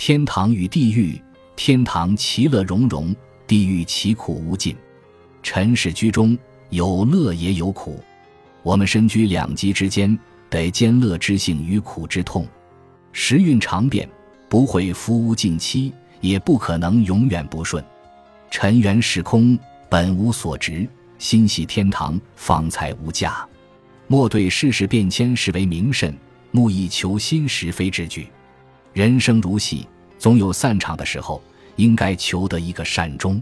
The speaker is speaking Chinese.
天堂与地狱，天堂其乐融融，地狱其苦无尽。尘世居中，有乐也有苦。我们身居两极之间，得兼乐之性与苦之痛。时运常变，不会夫无尽期，也不可能永远不顺。尘缘是空，本无所值；心系天堂，方才无价。莫对世事变迁视为名甚，目以求心时非之举。人生如戏，总有散场的时候，应该求得一个善终。